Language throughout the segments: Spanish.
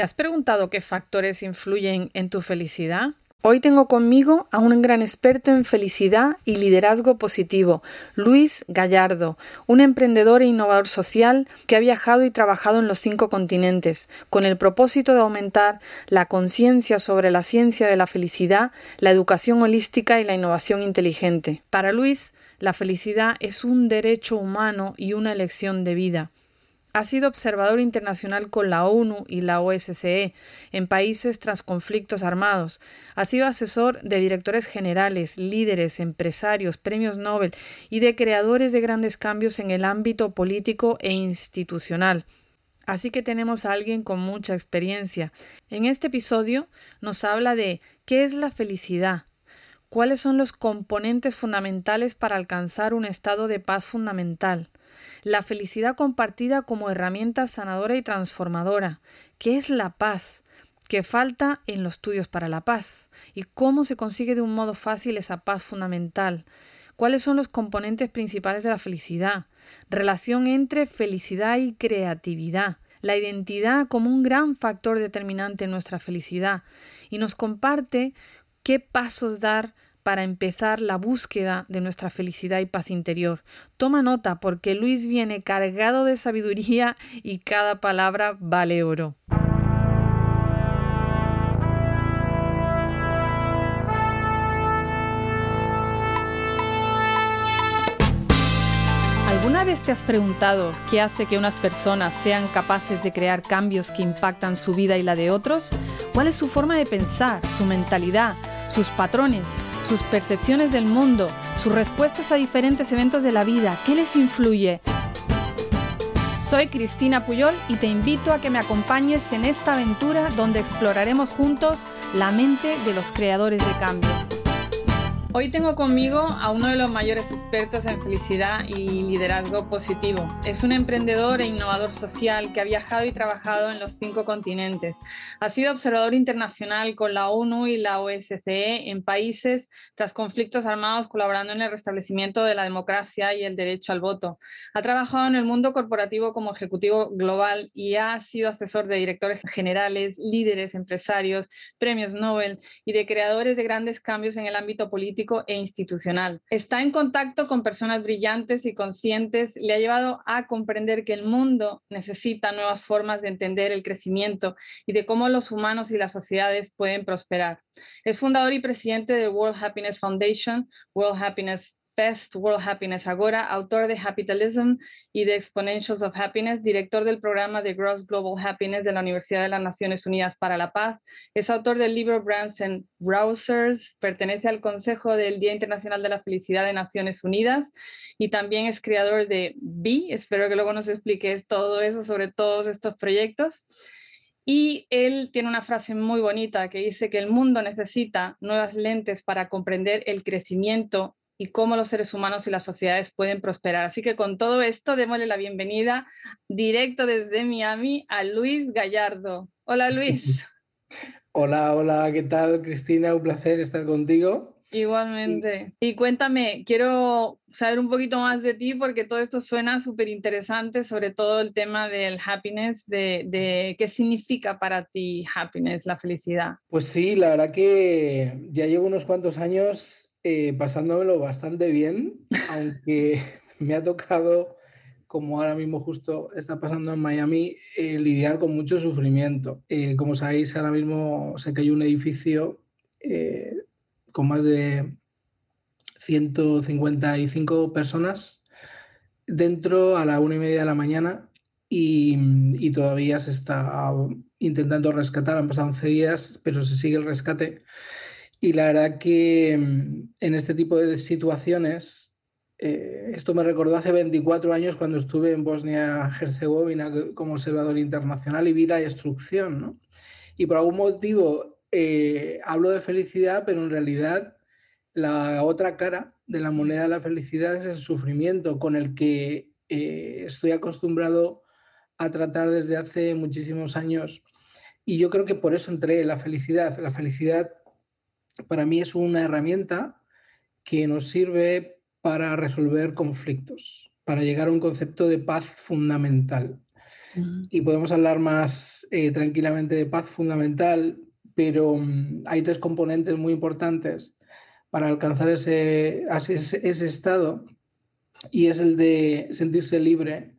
¿Te has preguntado qué factores influyen en tu felicidad? Hoy tengo conmigo a un gran experto en felicidad y liderazgo positivo, Luis Gallardo, un emprendedor e innovador social que ha viajado y trabajado en los cinco continentes, con el propósito de aumentar la conciencia sobre la ciencia de la felicidad, la educación holística y la innovación inteligente. Para Luis, la felicidad es un derecho humano y una elección de vida. Ha sido observador internacional con la ONU y la OSCE en países tras conflictos armados. Ha sido asesor de directores generales, líderes, empresarios, premios Nobel y de creadores de grandes cambios en el ámbito político e institucional. Así que tenemos a alguien con mucha experiencia. En este episodio nos habla de qué es la felicidad, cuáles son los componentes fundamentales para alcanzar un estado de paz fundamental, la felicidad compartida como herramienta sanadora y transformadora, ¿Qué es la paz, que falta en los estudios para la paz, y cómo se consigue de un modo fácil esa paz fundamental, cuáles son los componentes principales de la felicidad, relación entre felicidad y creatividad, la identidad como un gran factor determinante en nuestra felicidad, y nos comparte qué pasos dar para empezar la búsqueda de nuestra felicidad y paz interior. Toma nota porque Luis viene cargado de sabiduría y cada palabra vale oro. ¿Alguna vez te has preguntado qué hace que unas personas sean capaces de crear cambios que impactan su vida y la de otros? ¿Cuál es su forma de pensar, su mentalidad, sus patrones? Sus percepciones del mundo, sus respuestas a diferentes eventos de la vida, ¿qué les influye? Soy Cristina Puyol y te invito a que me acompañes en esta aventura donde exploraremos juntos la mente de los creadores de cambio. Hoy tengo conmigo a uno de los mayores expertos en felicidad y liderazgo positivo. Es un emprendedor e innovador social que ha viajado y trabajado en los cinco continentes. Ha sido observador internacional con la ONU y la OSCE en países tras conflictos armados colaborando en el restablecimiento de la democracia y el derecho al voto. Ha trabajado en el mundo corporativo como ejecutivo global y ha sido asesor de directores generales, líderes, empresarios, premios Nobel y de creadores de grandes cambios en el ámbito político e institucional. Está en contacto con personas brillantes y conscientes, le ha llevado a comprender que el mundo necesita nuevas formas de entender el crecimiento y de cómo los humanos y las sociedades pueden prosperar. Es fundador y presidente de World Happiness Foundation, World Happiness Best World Happiness Agora, autor de Capitalism y de Exponentials of Happiness, director del programa de Gross Global Happiness de la Universidad de las Naciones Unidas para la Paz, es autor del libro Brands and Browsers, pertenece al Consejo del Día Internacional de la Felicidad de Naciones Unidas y también es creador de B. Espero que luego nos expliques todo eso sobre todos estos proyectos. Y él tiene una frase muy bonita que dice que el mundo necesita nuevas lentes para comprender el crecimiento y cómo los seres humanos y las sociedades pueden prosperar. Así que con todo esto, démosle la bienvenida directo desde Miami a Luis Gallardo. Hola Luis. Hola, hola, ¿qué tal Cristina? Un placer estar contigo. Igualmente. Y cuéntame, quiero saber un poquito más de ti porque todo esto suena súper interesante, sobre todo el tema del happiness, de, de, qué significa para ti happiness, la felicidad. Pues sí, la verdad que ya llevo unos cuantos años eh, pasándomelo bastante bien, aunque me ha tocado, como ahora mismo justo está pasando en Miami, eh, lidiar con mucho sufrimiento. Eh, como sabéis, ahora mismo que hay un edificio con más de 155 personas dentro a la una y media de la mañana y, y, todavía se está intentando rescatar. Han pasado 11 días, pero se sigue el rescate. Y la verdad que mm, en este tipo de situaciones, eh, esto me recordó hace 24 años cuando estuve en Bosnia-Herzegovina como observador internacional y vi la destrucción. ¿no? Y por algún motivo eh, hablo de felicidad, pero en realidad la otra cara de la moneda de la felicidad es el sufrimiento con el que eh, estoy acostumbrado a tratar desde hace muchísimos años. Y yo creo que por eso entré en la felicidad. La felicidad para mí es una herramienta que nos sirve para resolver conflictos, para llegar a un concepto de paz fundamental. y podemos hablar más eh, tranquilamente de paz fundamental, pero mm, hay tres componentes muy importantes para alcanzar ese, ese, estado y es el de sentirse libre,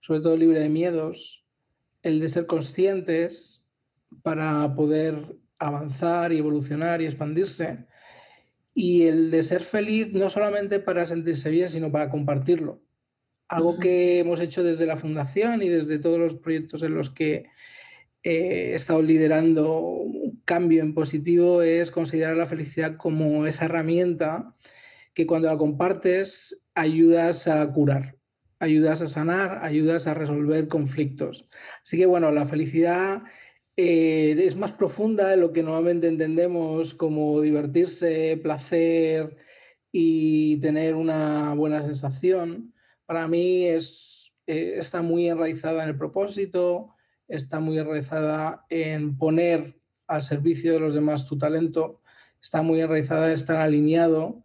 sobre todo libre de miedos, el de ser conscientes para poder avanzar y evolucionar y expandirse, y el de ser feliz no solamente para sentirse bien, sino para compartirlo. Algo que hemos hecho desde la fundación y desde todos los proyectos en los que he estado liderando un cambio en positivo es considerar la felicidad como esa herramienta que cuando la compartes ayudas a curar, ayudas a sanar, ayudas a resolver conflictos. Así que bueno, la felicidad eh, es más profunda lo que normalmente entendemos como divertirse, placer y tener una buena sensación. Para mí es, eh, está muy enraizada en el propósito, está muy enraizada en poner al servicio de los demás tu talento, está muy enraizada en estar alineado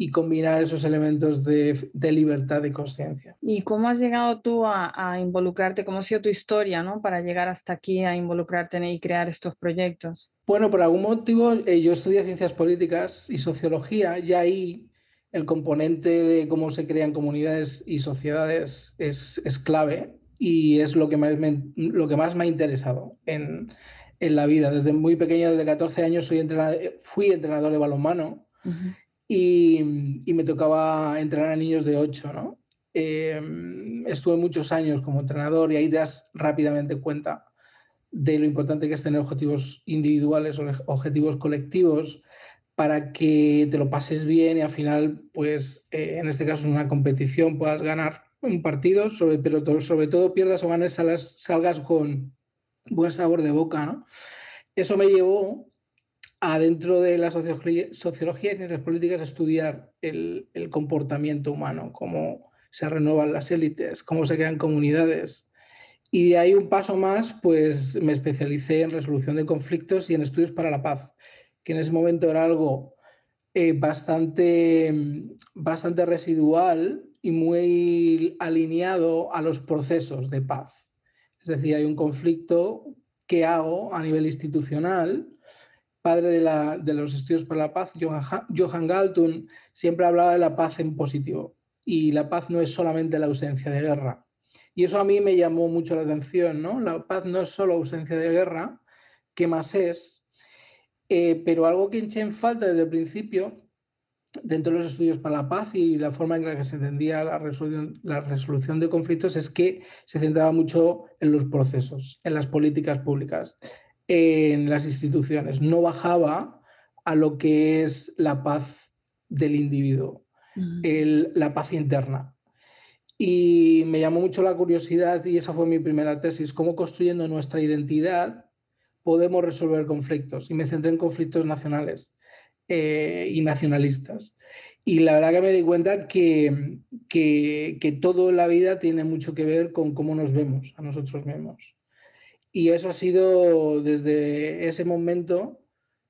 y combinar esos elementos de, libertad y conciencia. ¿Y cómo has llegado tú a, involucrarte? ¿Cómo ha sido tu historia ¿no? para llegar hasta aquí a involucrarte y crear estos proyectos? Bueno, por algún motivo eh, yo estudié ciencias políticas y sociología y ahí el componente de cómo se crean comunidades y sociedades es, es clave y es lo que más me, lo que más me ha interesado en, en la vida. Desde muy pequeño, desde 14 años, soy entrenador, fui entrenador de balonmano y, y, me tocaba entrenar a niños de 8, ¿no? Em, estuve muchos años como entrenador y ahí te das rápidamente cuenta de lo importante que es tener objetivos individuales o objetivos colectivos para que te lo pases bien y al final, pues eh, en este caso es una competición, puedas ganar un partido, sobre, pero sobre todo pierdas o ganes, salgas, salgas con buen sabor de boca. ¿no? Eso me llevó adentro de la sociología, y ciencias políticas estudiar el, el, comportamiento humano, cómo se renuevan las élites, cómo se crean comunidades. Y de ahí un paso más, pues me especialicé en resolución de conflictos y en estudios para la paz, que en ese momento era algo eh, bastante, bastante residual y muy alineado a los procesos de paz. Es decir, hay un conflicto que hago a nivel institucional padre de, los estudios para la paz, Johan Galtung, siempre hablaba de la paz en positivo. Y la paz no es solamente la ausencia de guerra. Y eso a mí me llamó mucho la atención, ¿no? La paz no es solo ausencia de guerra, ¿qué más es? Eh, pero algo que eché en falta desde el principio, dentro de los estudios para la paz y la forma en la que se entendía la resolución de conflictos, es que se centraba mucho en los procesos, en las políticas públicas en las instituciones, no bajaba a lo que es la paz del individuo, la paz interna. Y me llamó mucho la curiosidad y esa fue mi primera tesis, cómo construyendo nuestra identidad podemos resolver conflictos. Y me centré en conflictos nacionales eh, y nacionalistas. Y la verdad que me di cuenta que, que, que todo en la vida tiene mucho que ver con cómo nos vemos a nosotros mismos. Y eso ha sido desde ese momento,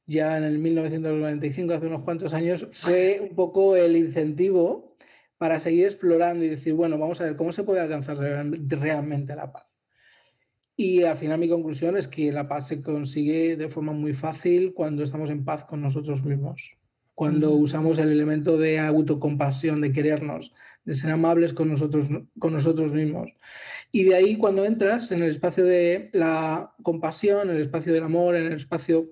ya en el 1995, hace unos cuantos años, fue un poco el incentivo para seguir explorando y decir, bueno, vamos a ver cómo se puede alcanzar realmente la paz. Y al final mi conclusión es que la paz se consigue de forma muy fácil cuando estamos en paz con nosotros mismos, cuando usamos el elemento de autocompasión, de querernos, de ser amables con nosotros, con nosotros mismos. Y de ahí cuando entras en el espacio de la compasión, en el espacio del amor, en el espacio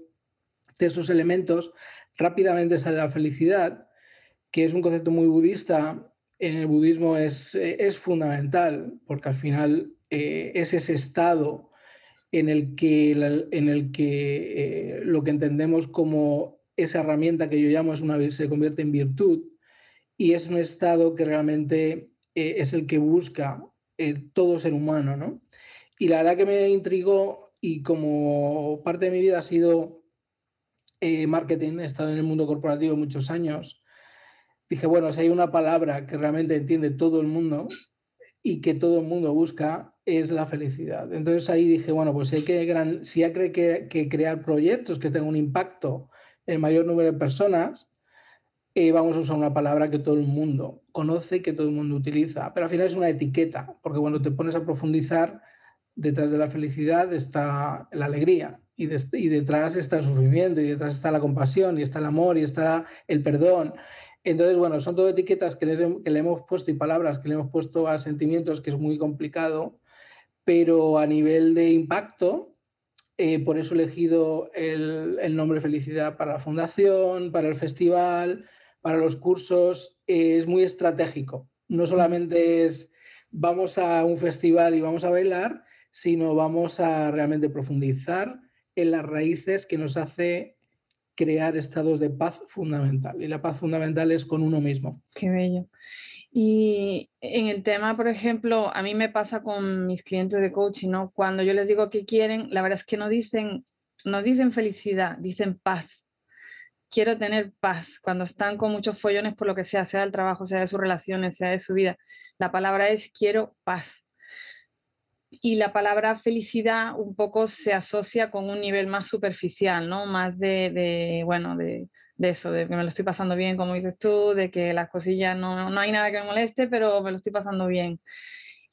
de esos elementos, rápidamente sale la felicidad, que es un concepto muy budista. En el budismo es, es fundamental, porque al final eh, es ese estado en el que, en el que eh, lo que entendemos como esa herramienta que yo llamo es una, se convierte en virtud y es un estado que realmente eh, es el que busca todo ser humano, ¿no? Y la verdad que me intrigó y como parte de mi vida ha sido eh, marketing, he estado en el mundo corporativo muchos años, dije, bueno, si hay una palabra que realmente entiende todo el mundo y que todo el mundo busca, es la felicidad. Entonces ahí dije, bueno, pues si hay que, gran, si hay que, que crear proyectos que tengan un impacto en el mayor número de personas, eh, vamos a usar una palabra que todo el mundo conoce, que todo el mundo utiliza, pero al final es una etiqueta, porque cuando te pones a profundizar detrás de la felicidad está la alegría y, detrás está el sufrimiento y detrás está la compasión y está el amor y está el perdón. Entonces, bueno, son todo etiquetas que, le hemos puesto y palabras que le hemos puesto a sentimientos que es muy complicado, pero a nivel de impacto, eh, por eso he elegido el, el, nombre Felicidad para la fundación, para el festival, para los cursos, es muy estratégico. No solamente es vamos a un festival y vamos a bailar, sino vamos a realmente profundizar en las raíces que nos hace crear estados de paz fundamental. Y la paz fundamental es con uno mismo. Qué bello. Y en el tema, por ejemplo, a mí me pasa con mis clientes de coaching, ¿no? Cuando yo les digo que quieren, la verdad es que no dicen, no dicen felicidad, dicen paz. Quiero tener paz. Cuando están con muchos follones por lo que sea, sea del trabajo, sea de sus relaciones, sea de su vida, la palabra es quiero paz y la palabra felicidad un poco se asocia con un nivel más superficial, ¿no? Más de, bueno, de, eso, de que me lo estoy pasando bien, como dices tú, de que las cosillas no, no hay nada que me moleste, pero me lo estoy pasando bien.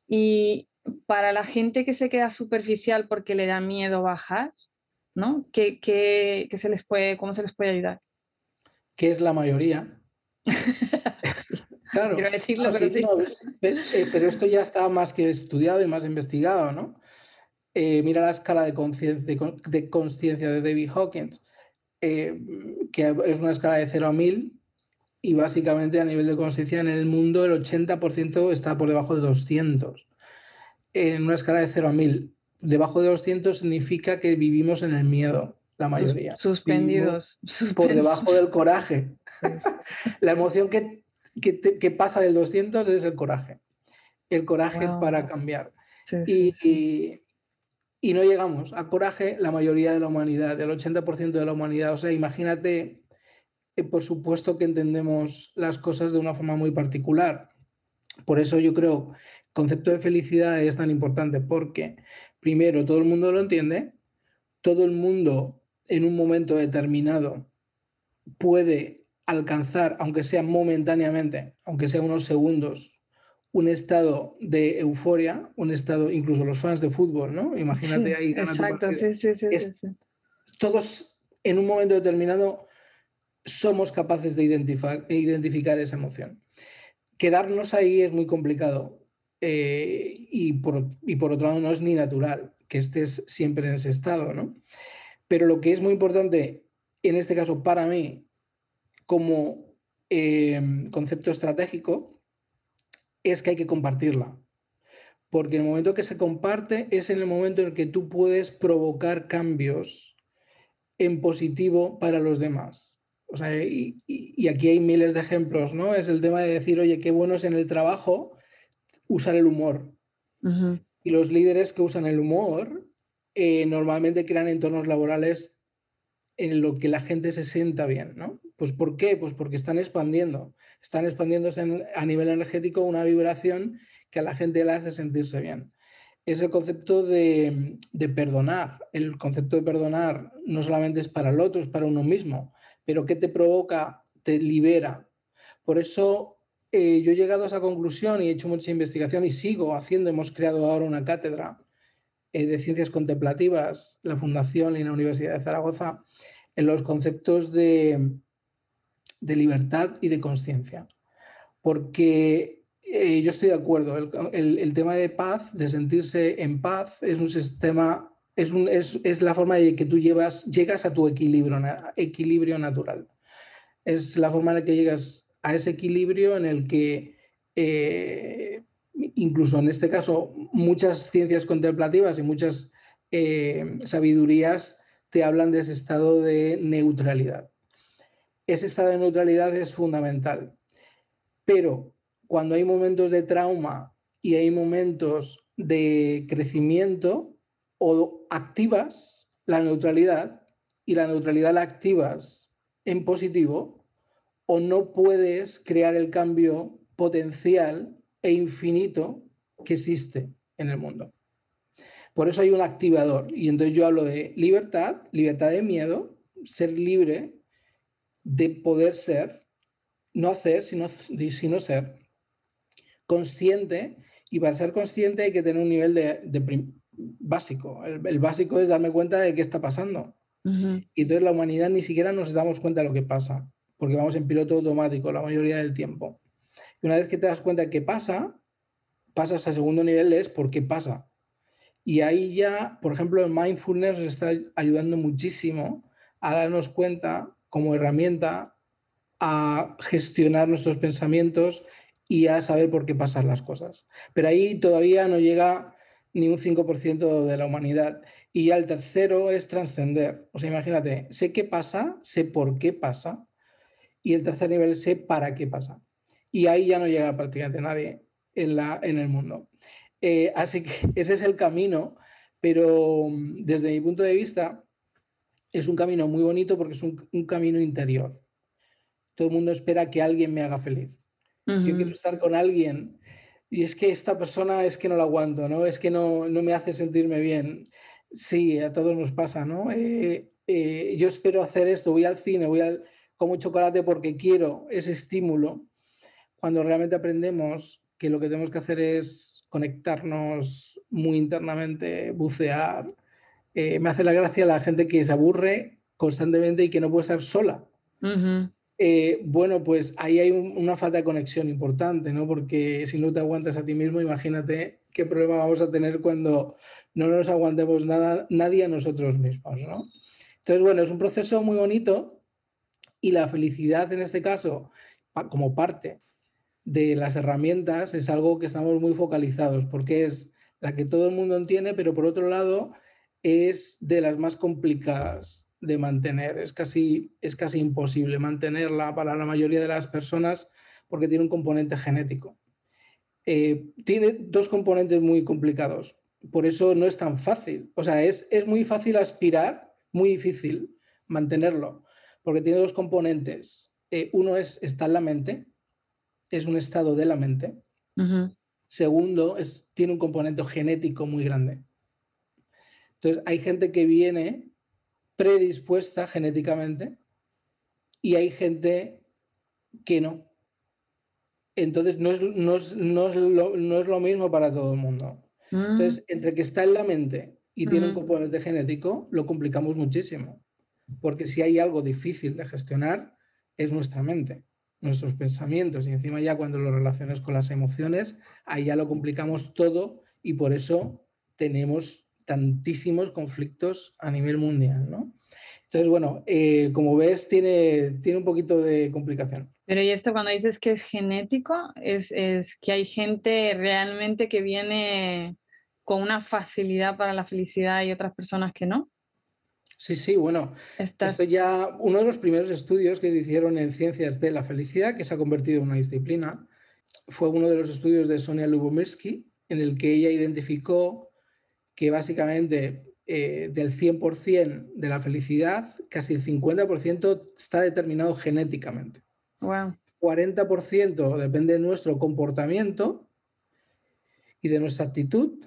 Y para la gente que se queda superficial porque le da miedo bajar, ¿no? ¿Qué, se les puede, ¿Cómo se les puede ayudar? Que es la mayoría. Claro, decirlo, eh, pero, esto ya está más que estudiado y más investigado, ¿no? Eh, mira la escala de conciencia de, David Hawkins, eh, que es una escala de 0 a 1000 y básicamente a nivel de conciencia en el mundo el 80% está por debajo de 200. En una escala de 0 a 1000, debajo de 200 significa que vivimos en el miedo, la mayoría. Suspendidos. Por debajo del coraje. la emoción que que, pasa del 200 es el coraje. El coraje para cambiar. y, y, no llegamos a coraje la mayoría de la humanidad, el 80% de la humanidad. O sea, imagínate, eh, por supuesto que entendemos las cosas de una forma muy particular. Por eso yo creo el concepto de felicidad es tan importante, porque primero todo el mundo lo entiende, todo el mundo en un momento determinado puede alcanzar, aunque sea momentáneamente, aunque sea unos segundos, un estado de euforia, un estado, incluso los fans de fútbol, ¿no? Imagínate ahí. Exacto, sí, sí, sí, Todos en un momento determinado somos capaces de identificar, identificar esa emoción. Quedarnos ahí es muy complicado eh, y, por, y por otro lado no es ni natural que estés siempre en ese estado, ¿no? Pero lo que es muy importante en este caso para mí como em, concepto estratégico es que hay que compartirla. Porque en el momento que se comparte es en el momento en el que tú puedes provocar cambios en positivo para los demás. O sea, y, aquí hay miles de ejemplos, ¿no? Es el tema de decir, oye, qué bueno es en el trabajo usar el humor. Y los líderes que usan el humor eh, normalmente crean entornos laborales en lo que la gente se sienta bien, ¿no? Pues ¿por qué? Pues porque están expandiendo. Están expandiéndose a nivel energético una vibración que a la gente le hace sentirse bien. Es el concepto de, perdonar. El concepto de perdonar no solamente es para el otro, es para uno mismo. Pero ¿qué te provoca? Te libera. Por eso eh, yo he llegado a esa conclusión y he hecho mucha investigación y sigo haciendo. Hemos creado ahora una cátedra de ciencias contemplativas, la Fundación y la Universidad de Zaragoza, en los conceptos de, de libertad y de conciencia. Porque eh, yo estoy de acuerdo, el, tema de paz, de sentirse en paz, es un sistema, es, un, es, es la forma de que tú llevas, llegas a tu equilibrio, equilibrio natural. Es la forma en que llegas a ese equilibrio en el que, eh, incluso en este caso, muchas ciencias contemplativas y muchas eh, sabidurías te hablan de ese estado de neutralidad ese estado de neutralidad es fundamental. Pero cuando hay momentos de trauma y hay momentos de crecimiento, o activas la neutralidad y la neutralidad la activas en positivo, o no puedes crear el cambio potencial e infinito que existe en el mundo. Por eso hay un activador. Y entonces yo hablo de libertad, libertad de miedo, ser libre de poder ser, no hacer, sino, sino ser consciente. Y para ser consciente hay que tener un nivel de, básico. El, básico es darme cuenta de qué está pasando. Y entonces la humanidad ni siquiera nos damos cuenta de lo que pasa, porque vamos en piloto automático la mayoría del tiempo. Y una vez que te das cuenta de qué pasa, pasas al segundo nivel, es por qué pasa. Y ahí ya, por ejemplo, el mindfulness nos está ayudando muchísimo a darnos cuenta como herramienta a gestionar nuestros pensamientos y a saber por qué pasan las cosas. Pero ahí todavía no llega ni un 5% de la humanidad. Y ya el tercero es trascender. O sea, imagínate, sé qué pasa, sé por qué pasa. Y el tercer nivel, sé para qué pasa. Y ahí ya no llega prácticamente nadie en, la, en el mundo. Eh, así que ese es el camino, pero mm, desde mi punto de vista es un camino muy bonito porque es un, un camino interior. Todo el mundo espera que alguien me haga feliz. Yo quiero estar con alguien y es que esta persona es que no la aguanto, ¿no? Es que no, no me hace sentirme bien. Sí, a todos nos pasa, ¿no? Eh, eh, yo espero hacer esto, voy al cine, voy al, como chocolate porque quiero ese estímulo, cuando realmente aprendemos que lo que tenemos que hacer es conectarnos muy internamente, bucear. Eh, me hace la gracia la gente que se aburre constantemente y que no puede estar sola. Eh, bueno, pues ahí hay una falta de conexión importante, ¿no? Porque si no te aguantas a ti mismo, imagínate qué problema vamos a tener cuando no nos aguantemos nada, nadie a nosotros mismos, ¿no? Entonces, bueno, es un proceso muy bonito y la felicidad en este caso, como parte de las herramientas, es algo que estamos muy focalizados porque es la que todo el mundo entiende, pero por otro lado es de las más complicadas de mantener. Es casi, es casi imposible mantenerla para la mayoría de las personas porque tiene un componente genético. Eh, tiene dos componentes muy complicados. Por eso no es tan fácil. O sea, es, es muy fácil aspirar, muy difícil mantenerlo, porque tiene dos componentes. Eh, uno es está en la mente, es un estado de la mente. Segundo, es, tiene un componente genético muy grande. Entonces, hay gente que viene predispuesta genéticamente y hay gente que no. Entonces no es, no es, no es, lo, no es lo, mismo para todo el mundo. Entonces, mm. entre que está en la mente y tiene un mm. componente genético, lo complicamos muchísimo. Porque si hay algo difícil de gestionar, es nuestra mente, nuestros pensamientos. Y encima ya cuando lo relaciones con las emociones, ahí ya lo complicamos todo y por eso tenemos tantísimos conflictos a nivel mundial, ¿no? Entonces, bueno, eh, como ves, tiene, tiene un poquito de complicación. Pero y esto cuando dices que es genético, es, es que hay gente realmente que viene con una facilidad para la felicidad y otras personas que no. Sí, sí, bueno, esto ya, uno de los primeros estudios que se hicieron en ciencias de la felicidad, que se ha convertido en una disciplina, fue uno de los estudios de Sonia Lubomirsky, en el que ella identificó que básicamente eh, del 100% de la felicidad, casi el 50% está determinado genéticamente. Wow. 40% depende de nuestro comportamiento y de nuestra actitud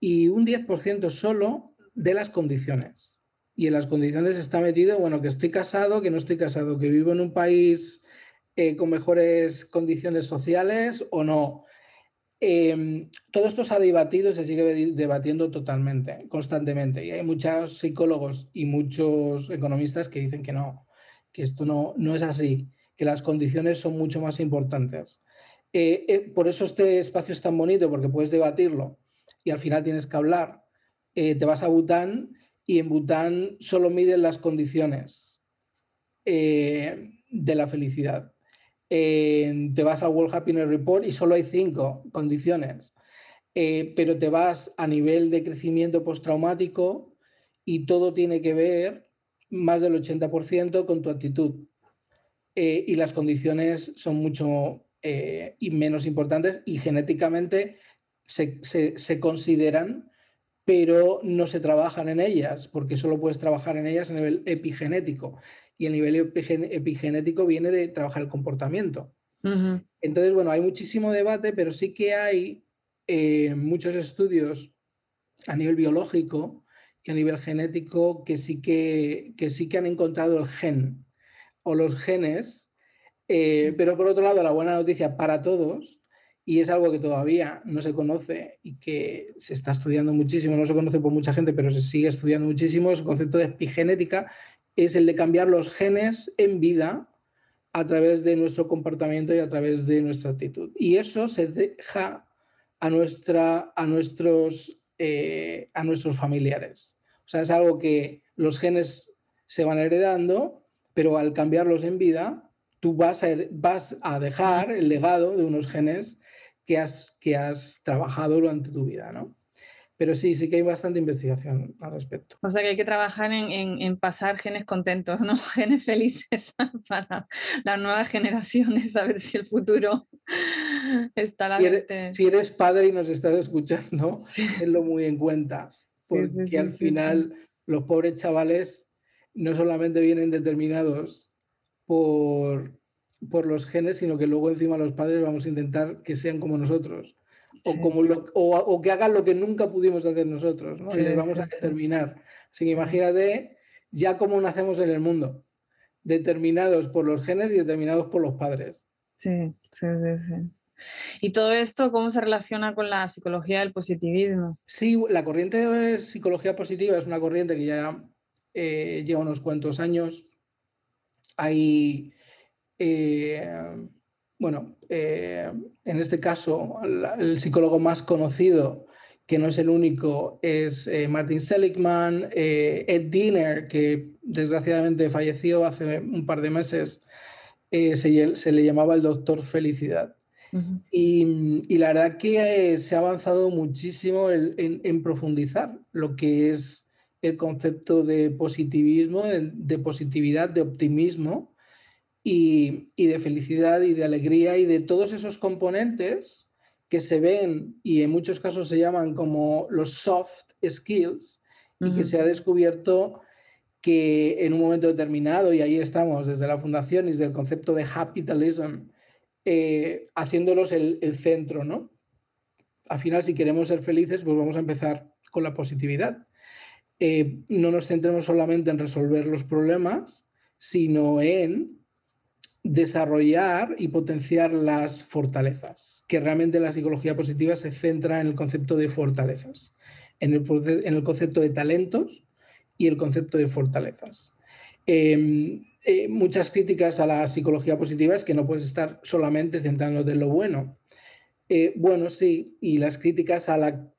y un 10% solo de las condiciones. Y en las condiciones está metido, bueno, que estoy casado, que no estoy casado, que vivo en un país eh, con mejores condiciones sociales o no, Em, todo esto se ha debatido y se sigue debatiendo totalmente, constantemente. Y hay muchos psicólogos y muchos economistas que dicen que no, que esto no, no es así, que las condiciones son mucho más importantes. Eh, eh, por eso este espacio es tan bonito, porque puedes debatirlo y al final tienes que hablar. Te vas a Bután y en Bután solo miden las condiciones de la felicidad te vas al World Happiness Report y solo hay cinco condiciones, eh, pero te vas a nivel de crecimiento postraumático y todo tiene que ver más del 80% con tu actitud. Eh, y las condiciones son mucho eh, y menos importantes y genéticamente se, se, consideran, pero no se trabajan en ellas, porque solo puedes trabajar en ellas a nivel epigenético. Y el nivel epigenético viene de trabajar el comportamiento. Entonces, bueno, hay muchísimo debate, pero sí que hay eh, muchos estudios a nivel biológico y a nivel genético que sí que, que sí que han encontrado el gen o los genes, eh, pero por otro lado, la buena noticia para todos, y es algo que todavía no se conoce y que se está estudiando muchísimo, no se conoce por mucha gente, pero se sigue estudiando muchísimo, es el concepto de epigenética, es el de cambiar los genes en vida a través de nuestro comportamiento y a través de nuestra actitud. Y eso se deja a, nuestra, a, nuestros, eh, a nuestros familiares. O sea, es algo que los genes se van heredando, pero al cambiarlos en vida, tú vas a, vas a dejar el legado de unos genes que has, que has trabajado durante tu vida, ¿no? Pero sí, sí que hay bastante investigación al respecto. O sea que hay que trabajar en, en, pasar genes contentos, ¿no? Genes felices para las nuevas generaciones, a ver si el futuro está si eres, si eres padre y nos estás escuchando, tenlo muy en cuenta, porque al final los pobres chavales no solamente vienen determinados por, por los genes, sino que luego encima los padres vamos a intentar que sean como nosotros. O, como o, que hagan lo que nunca pudimos hacer nosotros, ¿no? y les vamos a determinar. Así que imagínate ya cómo nacemos en el mundo, determinados por los genes y determinados por los padres. Sí, sí, sí, sí. ¿Y todo esto cómo se relaciona con la psicología del positivismo? Sí, la corriente de psicología positiva es una corriente que ya eh, lleva unos cuantos años. Hay eh, bueno, eh, en este caso, el psicólogo más conocido, que no es el único, es eh, Martin Seligman, Ed Diener, que desgraciadamente falleció hace un par de meses, se, le llamaba el doctor Felicidad. y, la verdad que se ha avanzado muchísimo en, profundizar lo que es el concepto de positivismo, de positividad, de optimismo, y, de felicidad y de alegría y de todos esos componentes que se ven y en muchos casos se llaman como los soft skills y que se ha descubierto que en un momento determinado, y ahí estamos desde la fundación y desde el concepto de capitalism, eh, haciéndolos el, centro, ¿no? Al final, si queremos ser felices, pues vamos a empezar con la positividad. Eh, no nos centremos solamente en resolver los problemas, sino en desarrollar y potenciar las fortalezas, que realmente la psicología positiva se centra en el concepto de fortalezas, en el, concepto de talentos y el concepto de fortalezas. Em, eh, muchas críticas a la psicología positiva es que no puedes estar solamente centrándote en lo bueno. Eh, bueno, sí, y las críticas a la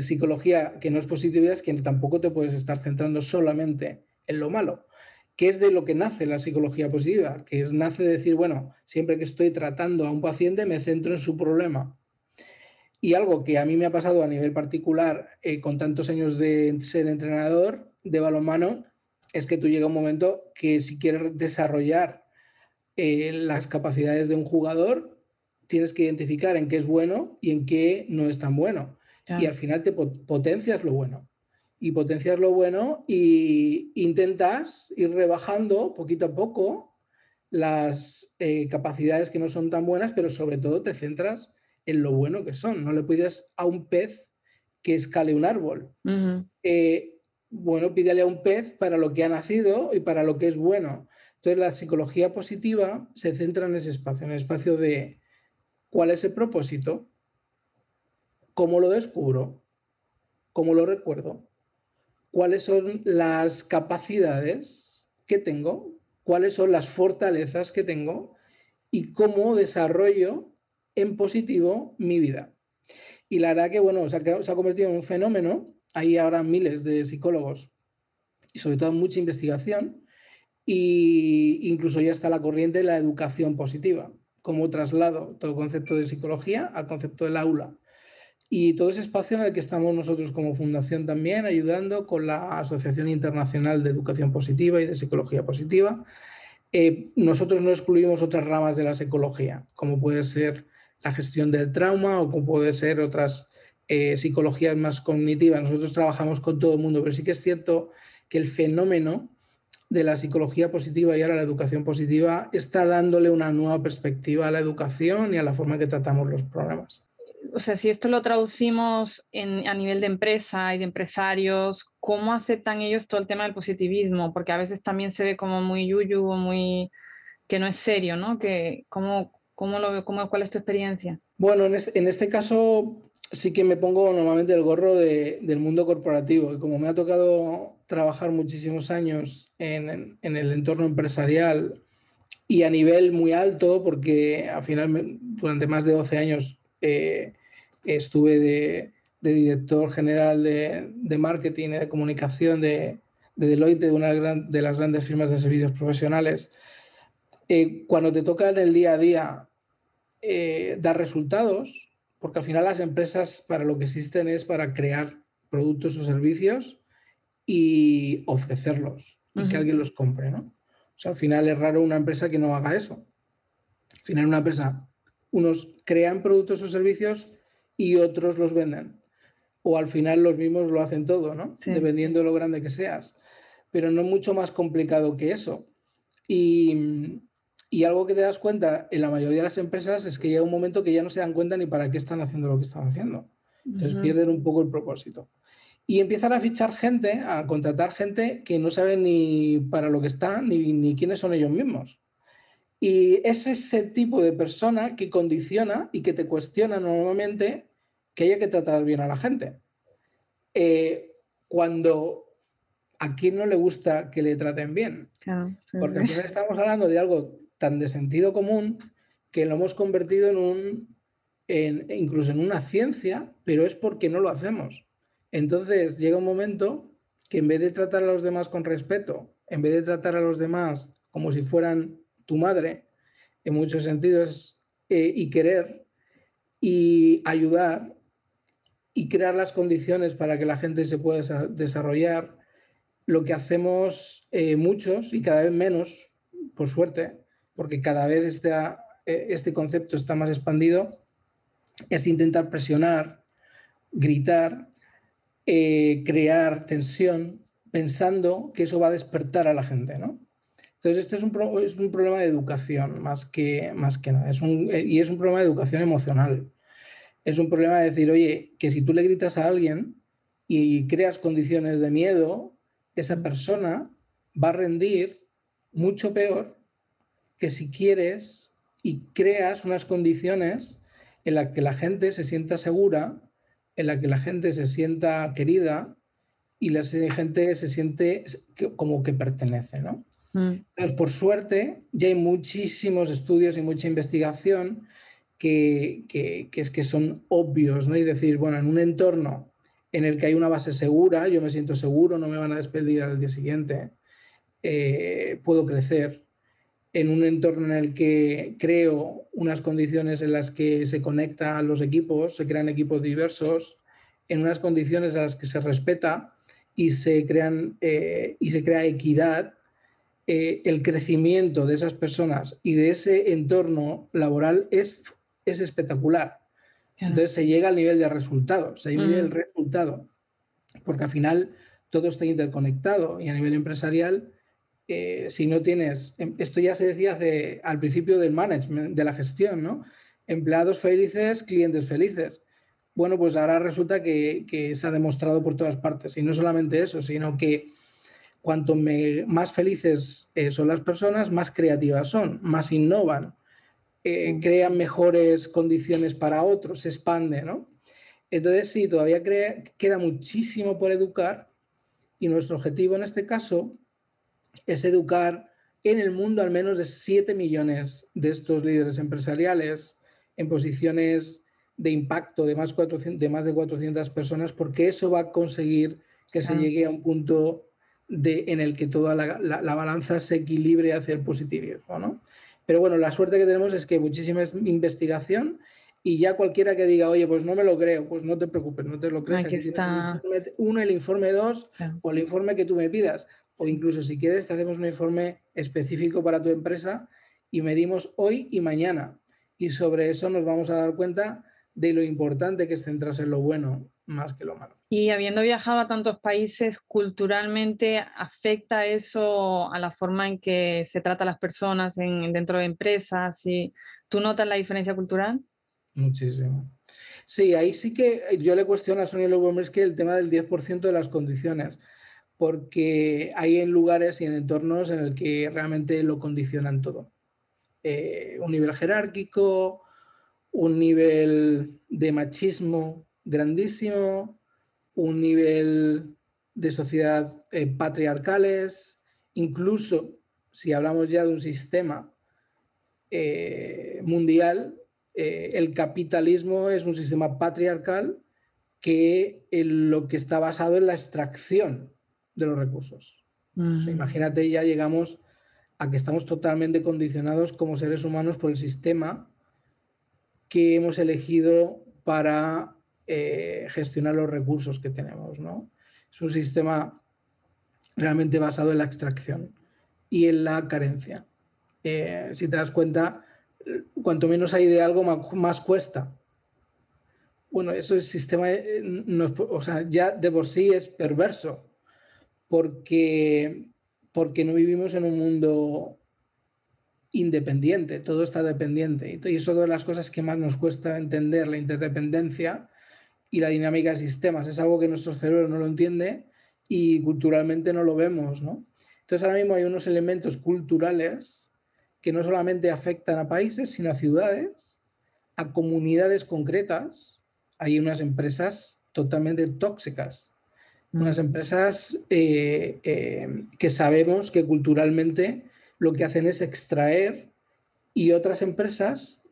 psicología que no es positiva es que tampoco te puedes estar centrando solamente en lo malo que es de lo que nace la psicología positiva, que es nace de decir, bueno, siempre que estoy tratando a un paciente me centro en su problema. Y algo que a mí me ha pasado a nivel particular eh, con tantos años de ser entrenador de balonmano es que tú llega un momento que si quieres desarrollar eh, las capacidades de un jugador, tienes que identificar en qué es bueno y en qué no es tan bueno. Y al final te potencias lo bueno y potencias lo bueno y intentas ir rebajando poquito a poco las eh, capacidades que no son tan buenas, pero sobre todo te centras en lo bueno que son. No le pides a un pez que escale un árbol. Eh, bueno, pídele a un pez para lo que ha nacido y para lo que es bueno. Entonces la psicología positiva se centra en ese espacio, en el espacio de cuál es el propósito, cómo lo descubro, cómo lo recuerdo, cuáles son las capacidades que tengo, cuáles son las fortalezas que tengo y cómo desarrollo en positivo mi vida. Y la verdad que, bueno, se ha, convertido en un fenómeno. Hay ahora miles de psicólogos y sobre todo mucha investigación. E incluso ya está la corriente de la educación positiva, como traslado todo concepto de psicología al concepto del aula y todo ese espacio en el que estamos nosotros como fundación también ayudando con la Asociación Internacional de Educación Positiva y de Psicología Positiva. Eh, nosotros no excluimos otras ramas de la psicología, como puede ser la gestión del trauma o como puede ser otras eh, psicologías más cognitivas. Nosotros trabajamos con todo el mundo, pero sí que es cierto que el fenómeno de la psicología positiva y ahora la educación positiva está dándole una nueva perspectiva a la educación y a la forma en que tratamos los problemas o sea, si esto lo traducimos a nivel de empresa y de empresarios, ¿cómo aceptan ellos todo el tema del positivismo? Porque a veces también se ve como muy yuyu o muy que no es serio, ¿no? Que, ¿cómo, cómo lo, cómo, ¿Cuál es tu experiencia? Bueno, en este, en este, caso sí que me pongo normalmente el gorro del mundo corporativo y como me ha tocado trabajar muchísimos años en, el entorno empresarial y a nivel muy alto, porque al final durante más de 12 años eh, estuve de, director general de, marketing y de comunicación de, Deloitte, de una de las grandes firmas de servicios profesionales. Eh, cuando te toca en el día a día eh, dar resultados, porque al final las empresas para lo que existen es para crear productos o servicios y ofrecerlos y que alguien los compre, ¿no? O sea, al final es raro una empresa que no haga eso. Al final una empresa, unos crean productos o servicios y otros los venden. O al final los mismos lo hacen todo, ¿no? Dependiendo de lo grande que seas. Pero no mucho más complicado que eso. Y, y algo que te das cuenta en la mayoría de las empresas es que llega un momento que ya no se dan cuenta ni para qué están haciendo lo que están haciendo. Entonces pierden un poco el propósito. Y empiezan a fichar gente, a contratar gente que no sabe ni para lo que están ni, ni quiénes son ellos mismos. Y es ese tipo de persona que condiciona y que te cuestiona normalmente que haya que tratar bien a la gente. Eh, cuando a quién no le gusta que le traten bien. Porque al final estamos hablando de algo tan de sentido común que lo hemos convertido en un, en, incluso en una ciencia, pero es porque no lo hacemos. Entonces llega un momento que en vez de tratar a los demás con respeto, en vez de tratar a los demás como si fueran tu madre, en muchos sentidos, eh, y querer y ayudar y crear las condiciones para que la gente se pueda desarrollar, lo que hacemos eh, muchos y cada vez menos, por suerte, porque cada vez este, este concepto está más expandido, es intentar presionar, gritar, eh, crear tensión, pensando que eso va a despertar a la gente, ¿no? Entonces, este es un, es un problema de educación más que, más que nada, es un, eh, y es un problema de educación emocional. Es un problema de decir, oye, que si tú le gritas a alguien y creas condiciones de miedo, esa persona va a rendir mucho peor que si quieres y creas unas condiciones en las que la gente se sienta segura, en la que la gente se sienta querida y la gente se siente como que pertenece, ¿no? Mm. por suerte, ya hay muchísimos estudios y mucha investigación que, que, es que son obvios, ¿no? Y decir, bueno, en un entorno en el que hay una base segura, yo me siento seguro, no me van a despedir al día siguiente, eh, puedo crecer, en un entorno en el que creo unas condiciones en las que se conectan los equipos, se crean equipos diversos, en unas condiciones en las que se respeta y se, crean, eh, y se crea equidad, eh, el crecimiento de esas personas y de ese entorno laboral es, es espectacular. Entonces se llega al nivel de resultados, se llega al mm. resultado, porque al final todo está interconectado y a nivel empresarial eh, si no tienes, em, esto ya se decía al principio del management, de la gestión, ¿no? Empleados felices, clientes felices. Bueno, pues ahora resulta que, se ha demostrado por todas partes. Y no solamente eso, sino que cuanto más felices eh, son las personas, más creativas son, más innovan, eh, crean mejores condiciones para otros, se expande, ¿no? Entonces, sí, todavía queda muchísimo por educar y nuestro objetivo en este caso es educar en el mundo al menos de 7 millones de estos líderes empresariales en posiciones de impacto de más, de más de 400 personas, porque eso va a conseguir que se llegue a un punto de, en el que toda la, balanza se equilibre hacia el positivismo. ¿no? Pero bueno, la suerte que tenemos es que muchísima investigación y ya cualquiera que diga, oye, pues no me lo creo, pues no te preocupes, no te lo crees. Aquí, está... el informe uno, el informe dos o el informe que tú me pidas. O incluso si quieres, te hacemos un informe específico para tu empresa y medimos hoy y mañana. Y sobre eso nos vamos a dar cuenta de lo importante que es centrarse en lo bueno más que lo malo. Y habiendo viajado a tantos países, culturalmente afecta eso a la forma en que se trata a las personas en, dentro de empresas. ¿Y ¿Tú notas la diferencia cultural? Muchísimo. Sí, ahí sí que yo le cuestiono a Sonia que el tema del 10% de las condiciones porque hay en lugares y en entornos en el que realmente lo condicionan todo. Eh, un nivel jerárquico, un nivel de machismo grandísimo, un nivel de sociedad eh, patriarcales, incluso si hablamos ya de un sistema eh, mundial, eh, el capitalismo es un sistema patriarcal que lo que está basado en la extracción de los recursos. Mm. imagínate, ya llegamos a que estamos totalmente condicionados como seres humanos por el sistema que hemos elegido para eh, gestionar los recursos que tenemos. ¿no? Es un sistema realmente basado en la extracción y en la carencia. Eh, si te das cuenta, cuanto menos hay de algo, más, cuesta. Bueno, eso es sistema, eh, o sea, ya de por sí es perverso, porque, porque no vivimos en un mundo independiente, todo está dependiente. Y eso es una de las cosas que más nos cuesta entender, la interdependencia y la dinámica de sistemas. Es algo que nuestro cerebro no lo entiende y culturalmente no lo vemos, ¿no? Entonces ahora mismo hay unos elementos culturales que no solamente afectan a países, sino a ciudades, a comunidades concretas. Hay unas empresas totalmente tóxicas, unas empresas eh, eh, que sabemos que culturalmente lo que hacen es extraer y otras empresas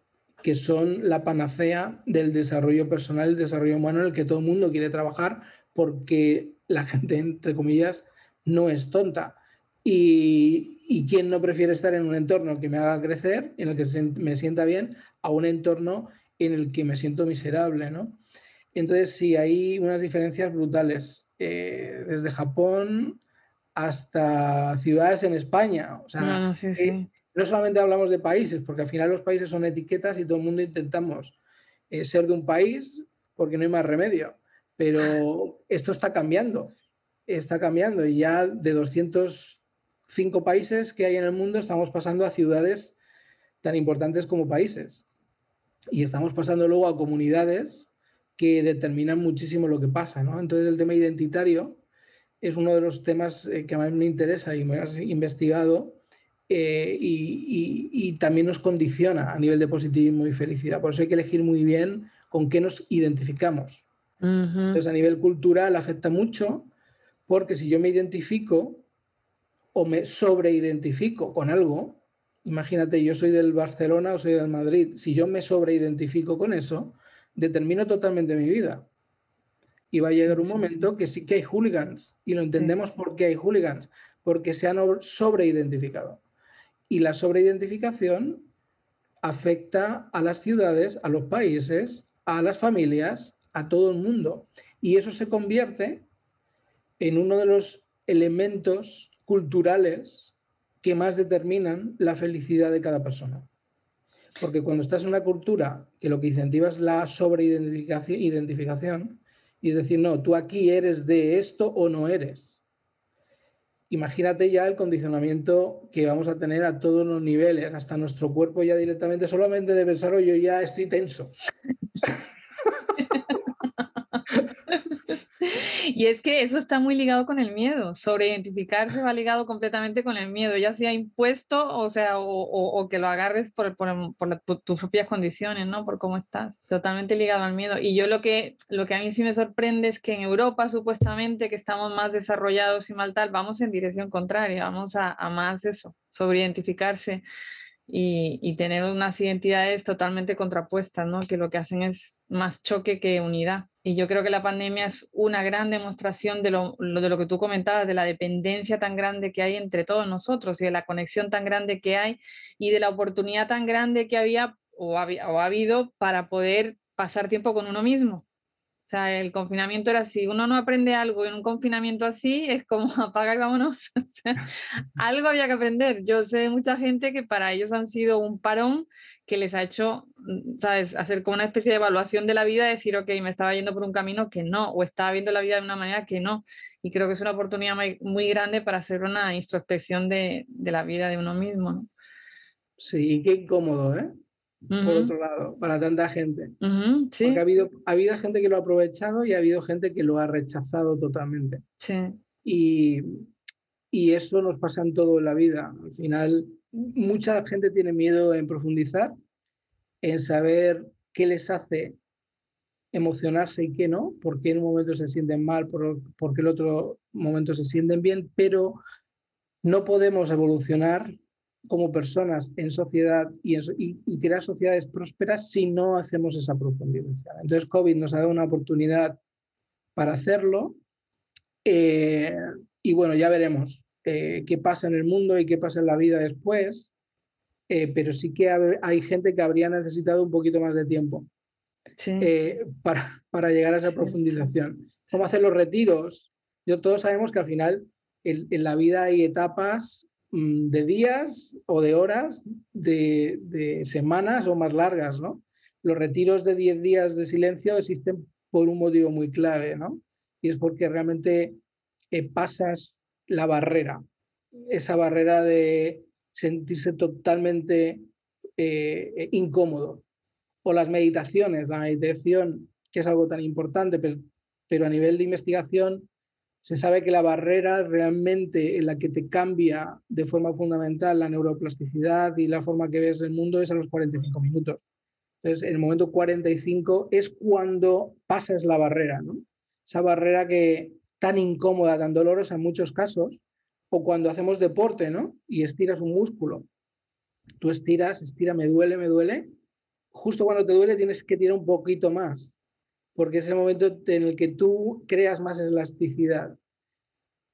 que son la panacea del desarrollo personal, el desarrollo humano en el que todo el mundo quiere trabajar porque la gente, entre comillas, no es tonta. Y, y quién no prefiere estar en un entorno que me haga crecer, en el que me sienta bien, a un entorno en el que me siento miserable, ¿no? Entonces, sí, hay unas diferencias brutales, eh, desde Japón hasta ciudades en España. O sea, no, eh, no, solamente hablamos de países, porque al final los países son etiquetas y todo el mundo intentamos eh, ser de un país porque no hay más remedio. Pero esto está cambiando, está cambiando y ya de 205 países que hay en el mundo estamos pasando a ciudades tan importantes como países. Y estamos pasando luego a comunidades que determinan muchísimo lo que pasa. ¿no? Entonces el tema identitario es uno de los temas eh, que más me interesa y me has investigado eh, y, también nos condiciona a nivel de positivismo y felicidad. Por eso hay que elegir muy bien con qué nos identificamos. Entonces a nivel cultural afecta mucho porque si yo me identifico o me sobreidentifico con algo, imagínate, yo soy del Barcelona o soy del Madrid, si yo me sobreidentifico con eso, determino totalmente mi vida. Y va a llegar un momento que sí que hay hooligans. Y lo entendemos por qué hay hooligans. Porque se han sobreidentificado. Y la sobreidentificación afecta a las ciudades, a los países, a las familias, a todo el mundo. Y eso se convierte en uno de los elementos culturales que más determinan la felicidad de cada persona. Porque cuando estás en una cultura que lo que incentiva es la sobreidentificación, y decir, no, tú aquí eres de esto o no eres. Imagínate ya el condicionamiento que vamos a tener a todos los niveles, hasta nuestro cuerpo ya directamente, solamente de pensarlo yo ya estoy tenso. Y es que eso está muy ligado con el miedo. Sobreidentificarse va ligado completamente con el miedo, ya sea impuesto, o sea, o, que lo agarres por, tus propias condiciones, ¿no? Por cómo estás. Totalmente ligado al miedo. Y yo lo que, lo que a mí sí me sorprende es que en Europa, supuestamente, que estamos más desarrollados y mal tal, vamos en dirección contraria, vamos a, a más eso, sobreidentificarse y, tener unas identidades totalmente contrapuestas, ¿no? que lo que hacen es más choque que unidad. Y yo creo que la pandemia es una gran demostración de lo, de lo que tú comentabas, de la dependencia tan grande que hay entre todos nosotros y de la conexión tan grande que hay y de la oportunidad tan grande que había o, había, o ha habido para poder pasar tiempo con uno mismo sea, el confinamiento era así. Uno no aprende algo en un confinamiento así, es como apaga y vámonos. algo había que aprender. Yo sé de mucha gente que para ellos han sido un parón que les ha hecho, mm, ¿sabes?, hacer como una especie de evaluación de la vida, decir, ok, me estaba yendo por un camino que no, o estaba viendo la vida de una manera que no. Y creo que es una oportunidad muy, grande para hacer una introspección de, de la vida de uno mismo. ¿no? Sí, qué incómodo, ¿eh? Por otro lado, para tanta gente. Porque ha habido, ha habido gente que lo ha aprovechado y ha habido gente que lo ha rechazado totalmente. Sí. Y, y eso nos pasa en todo en la vida. Al final, mucha gente tiene miedo en profundizar, en saber qué les hace emocionarse y qué no, por qué en un momento se sienten mal, por, por qué en otro momento se sienten bien, pero no podemos evolucionar como personas en sociedad y, y, crear sociedades prósperas si no hacemos esa profundización. Entonces, COVID nos ha dado una oportunidad para hacerlo eh, y bueno, ya veremos eh, qué pasa en el mundo y qué pasa en la vida después, eh, pero sí que hay gente que habría necesitado un poquito más de tiempo para, para llegar a esa profundización. ¿Cómo hacer los retiros? Yo, todos sabemos que al final en, en la vida hay etapas de días o de horas, de, semanas o más largas, ¿no? Los retiros de 10 días de silencio existen por un motivo muy clave, ¿no? Y es porque realmente eh, pasas la barrera, esa barrera de sentirse totalmente eh, incómodo. O las meditaciones, la meditación, que es algo tan importante, pero a nivel de investigación se sabe que la barrera realmente en la que te cambia de forma fundamental la neuroplasticidad y la forma que ves el mundo es a los 45 minutos. Entonces, en el momento 45 es cuando pasas la barrera, ¿no? Esa barrera que tan incómoda, tan dolorosa en muchos casos, o cuando hacemos deporte, ¿no? Y estiras un músculo. Tú estiras, estira, me duele, me duele. Justo cuando te duele tienes que tirar un poquito más porque es el momento en el que tú creas más elasticidad.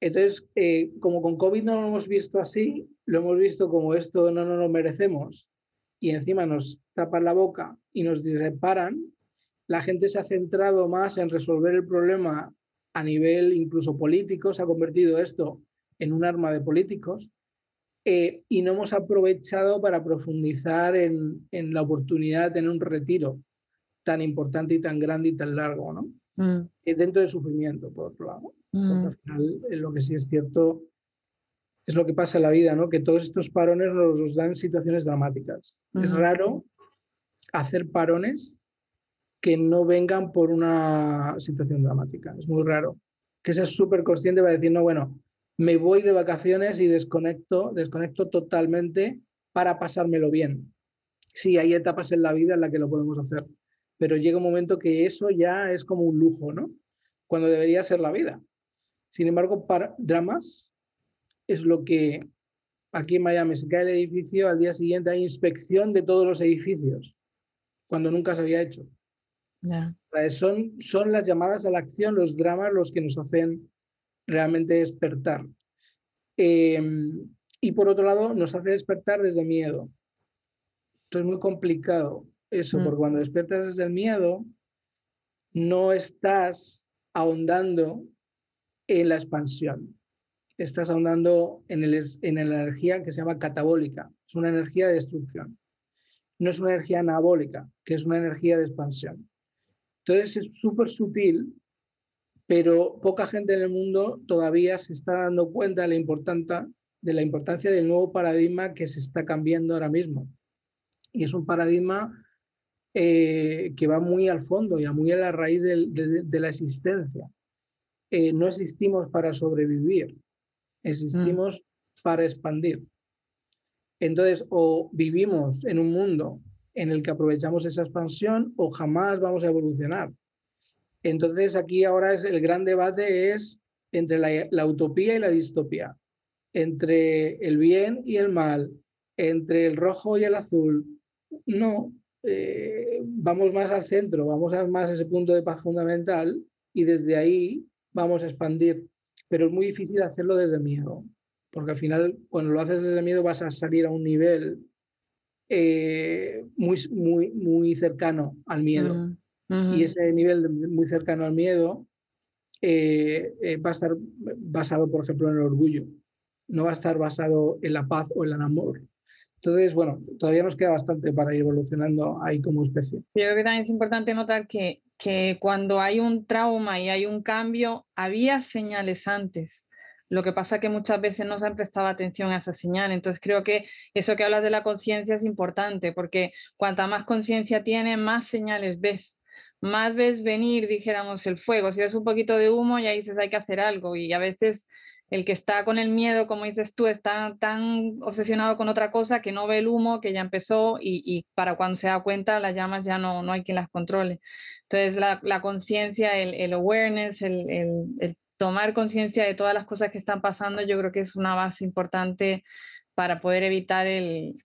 Entonces, eh, como con COVID no lo hemos visto así, lo hemos visto como esto no nos lo merecemos y encima nos tapan la boca y nos reparan, la gente se ha centrado más en resolver el problema a nivel incluso político, se ha convertido esto en un arma de políticos eh, y no hemos aprovechado para profundizar en, en la oportunidad de tener un retiro tan importante y tan grande y tan largo, ¿no? Mm. dentro del sufrimiento, por otro lado. Porque al mm. final eh, lo que sí es cierto es lo que pasa en la vida, ¿no? Que todos estos parones nos dan situaciones dramáticas. Es raro hacer parones que no vengan por una situación dramática. Es muy raro. Que seas súper consciente para decir, no, bueno, me voy de vacaciones y desconecto, desconecto totalmente para pasármelo bien. Sí, hay etapas en la vida en las que lo podemos hacer pero llega un momento que eso ya es como un lujo, ¿no? Cuando debería ser la vida. Sin embargo, para dramas es lo que aquí en Miami se cae el edificio, al día siguiente hay inspección de todos los edificios, cuando nunca se había hecho. Son, son las llamadas a la acción, los dramas, los que nos hacen realmente despertar. Em, y por otro lado, nos hace despertar desde miedo. Esto es muy complicado eso, mm. porque cuando despiertas desde el miedo, no estás ahondando en la expansión, estás ahondando en, el, en la energía que se llama catabólica, es una energía de destrucción. No es una energía anabólica, que es una energía de expansión. Entonces es súper sutil, pero poca gente en el mundo todavía se está dando cuenta de la, de la importancia del nuevo paradigma que se está cambiando ahora mismo. Y es un paradigma eh, que va muy al fondo y a muy a la raíz de, la existencia. Eh, no existimos para sobrevivir, existimos mm. para expandir. Entonces, o vivimos en un mundo en el que aprovechamos esa expansión o jamás vamos a evolucionar. Entonces, aquí ahora es el gran debate es entre la, la utopía y la distopía, entre el bien y el mal, entre el rojo y el azul. No, eh, vamos más al centro, vamos a más a ese punto de paz fundamental y desde ahí vamos a expandir. Pero es muy difícil hacerlo desde miedo, porque al final cuando lo haces desde miedo vas a salir a un nivel eh, muy, muy, muy cercano al miedo. Mm, y ese nivel muy cercano al miedo eh, va a estar basado, por ejemplo, en el orgullo. No va a estar basado en la paz o en el amor. Entonces, bueno, todavía nos queda bastante para ir evolucionando ahí como especie. Yo creo que también es importante notar que, que cuando hay un trauma y hay un cambio, había señales antes. Lo que pasa es que muchas veces no se han prestado atención a esa señal. Entonces creo que eso que hablas de la conciencia es importante, porque cuanta más conciencia tienes, más señales ves. Más ves venir, dijéramos, el fuego. Si ves un poquito de humo, ya dices hay que hacer algo. Y a veces el que está con el miedo, como dices tú, está tan obsesionado con otra cosa que no ve el humo, que ya empezó y, para cuando se da cuenta las llamas ya no, no hay quien las controle. Entonces la, conciencia, el, awareness, el, el tomar conciencia de todas las cosas que están pasando, yo creo que es una base importante para poder evitar el,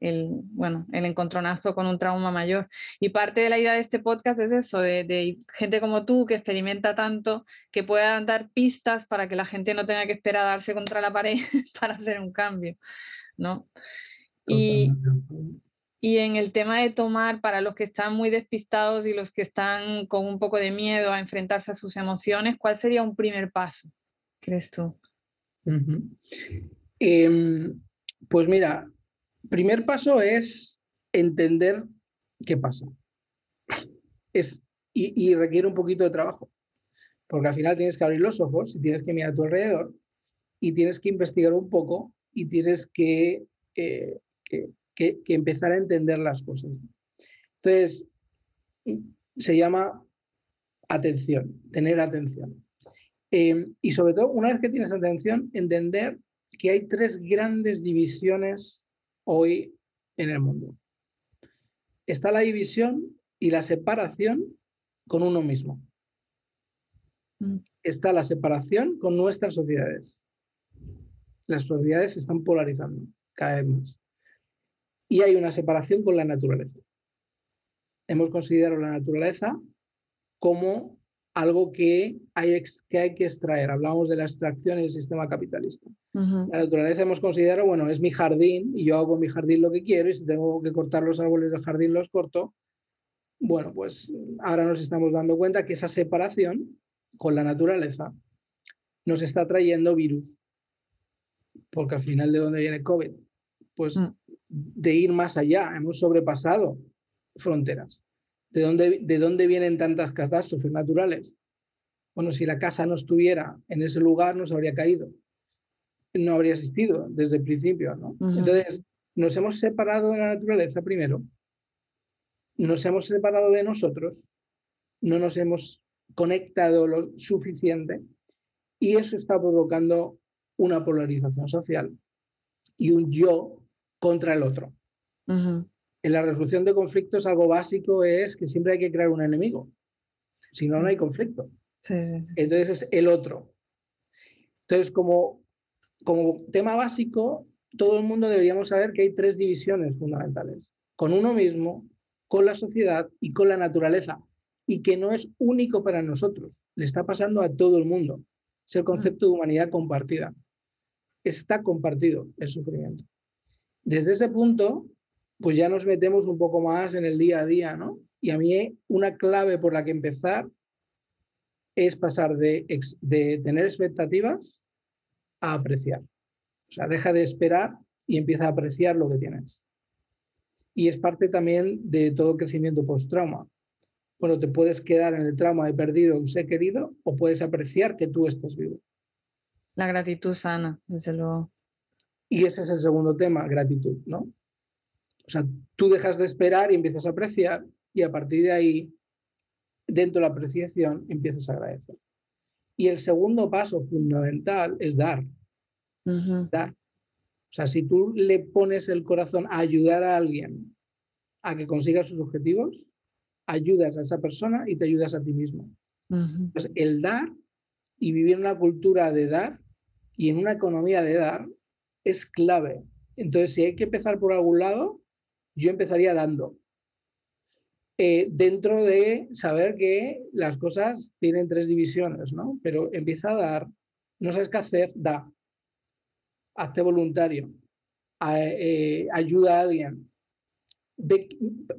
bueno, el encontronazo con un trauma mayor. Y parte de la idea de este podcast es eso, de, gente como tú que experimenta tanto, que pueda dar pistas para que la gente no tenga que esperar a darse contra la pared para hacer un cambio, ¿no? Y, y en el tema de tomar, para los que están muy despistados y los que están con un poco de miedo a enfrentarse a sus emociones, ¿cuál sería un primer paso, crees tú? Pues mira, primer paso es entender qué pasa. Es, y, requiere un poquito de trabajo, porque al final tienes que abrir los ojos y tienes que mirar a tu alrededor y tienes que investigar un poco y tienes que, eh, que, empezar a entender las cosas. Entonces, se llama atención, tener atención. Eh, y sobre todo, una vez que tienes atención, entender que hay tres grandes divisiones hoy en el mundo. Está la división y la separación con uno mismo. Mm. Está la separación con nuestras sociedades. Las sociedades se están polarizando cada vez más. Y hay una separación con la naturaleza. Hemos considerado la naturaleza como algo que hay, que hay que extraer. Hablamos de la extracción en el sistema capitalista. La naturaleza hemos considerado, bueno, es mi jardín y yo hago con mi jardín lo que quiero y si tengo que cortar los árboles del jardín los corto. Bueno, pues ahora nos estamos dando cuenta que esa separación con la naturaleza nos está trayendo virus. Porque al final, ¿de dónde viene COVID? Pues mm. de ir más allá, hemos sobrepasado fronteras. ¿De dónde, ¿De dónde vienen tantas catástrofes naturales? Bueno, si la casa no estuviera en ese lugar, nos habría caído. No habría existido desde el principio, ¿no? Entonces, nos hemos separado de la naturaleza primero, nos hemos separado de nosotros, no nos hemos conectado lo suficiente y eso está provocando una polarización social y un yo contra el otro en la resolución de conflictos algo básico es que siempre hay que crear un enemigo. Si no, no hay conflicto. Entonces es el otro. Entonces, como, como tema básico, todo el mundo deberíamos saber que hay tres divisiones fundamentales. Con uno mismo, con la sociedad y con la naturaleza. Y que no es único para nosotros. Le está pasando a todo el mundo. Es el concepto de humanidad compartida. Está compartido el sufrimiento. Desde ese punto, pues ya nos metemos un poco más en el día a día, ¿no? Y a mí una clave por la que empezar es pasar de, de tener expectativas a apreciar. O sea, deja de esperar y empieza a apreciar lo que tienes. Y es parte también de todo crecimiento post-trauma. Bueno, te puedes quedar en el trauma de perdido un ser querido o puedes apreciar que tú estás vivo. La gratitud sana, desde luego. Y ese es el segundo tema, gratitud, ¿no? O sea, tú dejas de esperar y empiezas a apreciar y a partir de ahí, dentro de la apreciación, empiezas a agradecer. Y el segundo paso fundamental es dar. Dar. O sea, si tú le pones el corazón a ayudar a alguien a que consiga sus objetivos, ayudas a esa persona y te ayudas a ti mismo. Entonces, el dar y vivir en una cultura de dar y en una economía de dar es clave. Entonces, si hay que empezar por algún lado, yo empezaría dando. Eh, dentro de saber que las cosas tienen tres divisiones, ¿no? Pero empieza a dar, no sabes qué hacer, da. Hazte voluntario, eh, ayuda a alguien,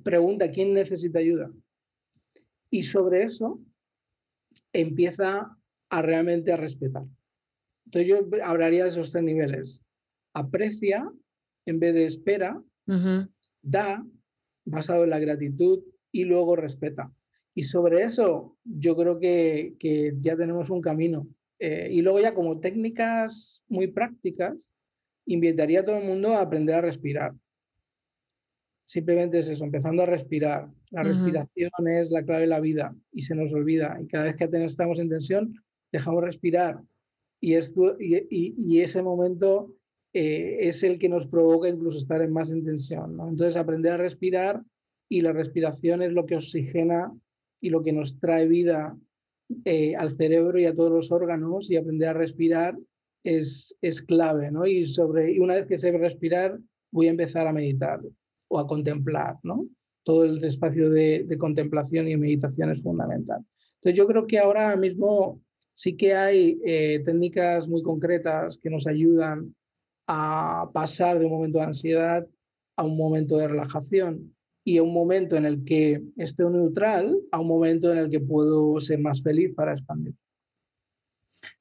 pregunta quién necesita ayuda. Y sobre eso empieza a realmente a respetar. Entonces yo hablaría de esos tres niveles. Aprecia en vez de espera, da basado en la gratitud y luego respeta. Y sobre eso yo creo que, ya tenemos un camino. Eh, y luego ya como técnicas muy prácticas, invitaría a todo el mundo a aprender a respirar. Simplemente es eso, empezando a respirar. La respiración es la clave de la vida y se nos olvida. Y cada vez que estamos en tensión, dejamos respirar y, esto, y, ese momento eh, es el que nos provoca incluso estar en más intención. Entonces, aprender a respirar y la respiración es lo que oxigena y lo que nos trae vida eh, al cerebro y a todos los órganos y aprender a respirar es, es clave. ¿no? Y, sobre, y una vez que sé respirar, voy a empezar a meditar o a contemplar. ¿no? Todo el espacio de, de contemplación y meditación es fundamental. Entonces yo creo que ahora mismo sí que hay eh, técnicas muy concretas que nos ayudan a pasar de un momento de ansiedad a un momento de relajación y a un momento en el que estoy neutral, a un momento en el que puedo ser más feliz para expandir.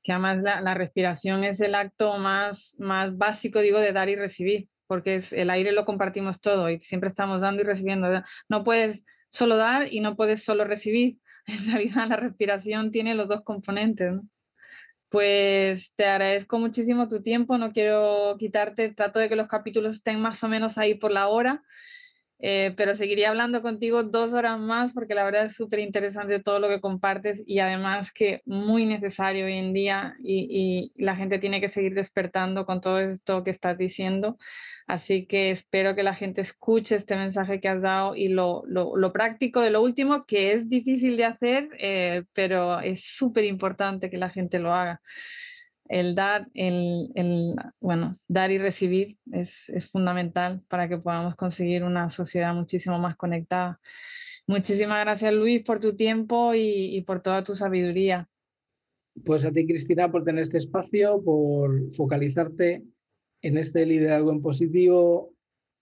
Que además la, respiración es el acto más, más básico, digo, de dar y recibir, porque es, el aire lo compartimos todo y siempre estamos dando y recibiendo. No puedes solo dar y no puedes solo recibir. En realidad la respiración tiene los dos componentes. Pues te agradezco muchísimo tu tiempo, no quiero quitarte, trato de que los capítulos estén más o menos ahí por la hora. Eh, pero seguiría hablando contigo dos horas más porque la verdad es súper interesante todo lo que compartes y además que muy necesario hoy en día y, la gente tiene que seguir despertando con todo esto que estás diciendo. Así que espero que la gente escuche este mensaje que has dado y lo, lo, práctico de lo último, que es difícil de hacer, eh, pero es súper importante que la gente lo haga el dar, el, bueno, dar y recibir es, fundamental para que podamos conseguir una sociedad muchísimo más conectada. Muchísimas gracias Luis por tu tiempo y, por toda tu sabiduría. Pues a ti Cristina por tener este espacio, por focalizarte en este liderazgo en positivo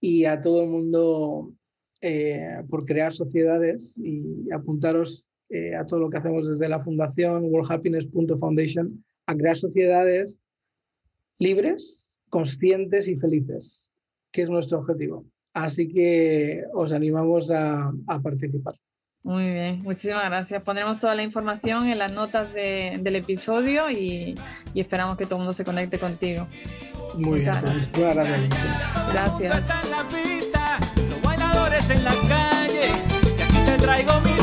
y a todo el mundo eh, por crear sociedades y apuntaros eh, a todo lo que hacemos desde la fundación worldhappiness.foundation a crear sociedades libres, conscientes y felices, que es nuestro objetivo. Así que os animamos a, participar. Muy bien, muchísimas gracias. Pondremos toda la información en las notas del episodio y, esperamos que todo el mundo se conecte contigo. Muy bien, pues, gracias. Gracias. traigo mi